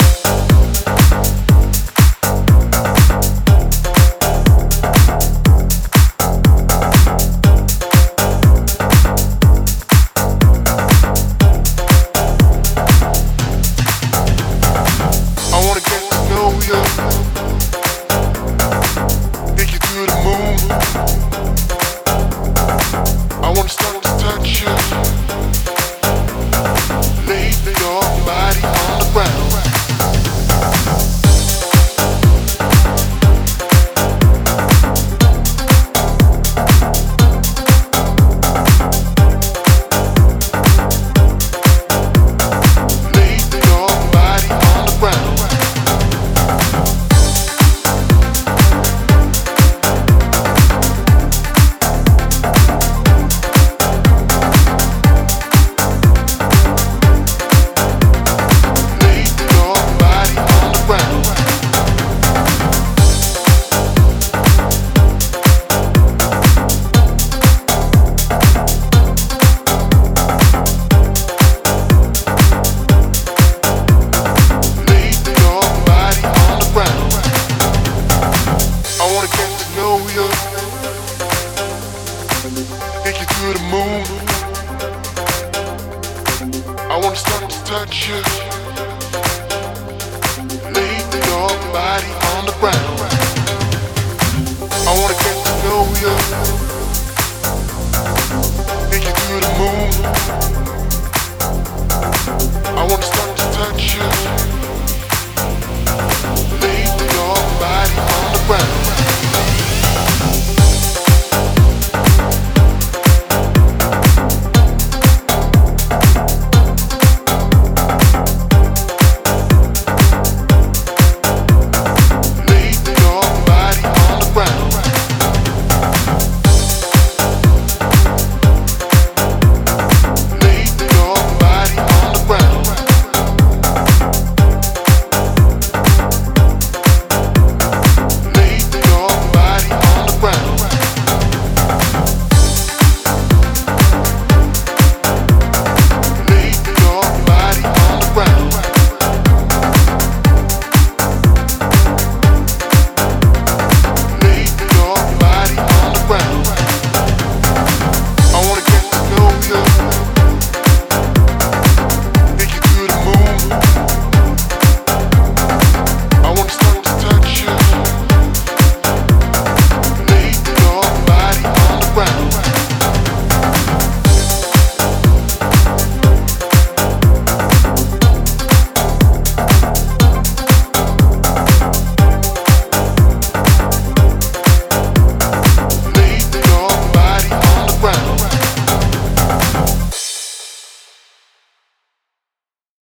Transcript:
you move. I wanna start to touch you. Lay your body on the ground. I wanna get to know you. Take you to the moon. I wanna start to touch you. Lay your body on the ground.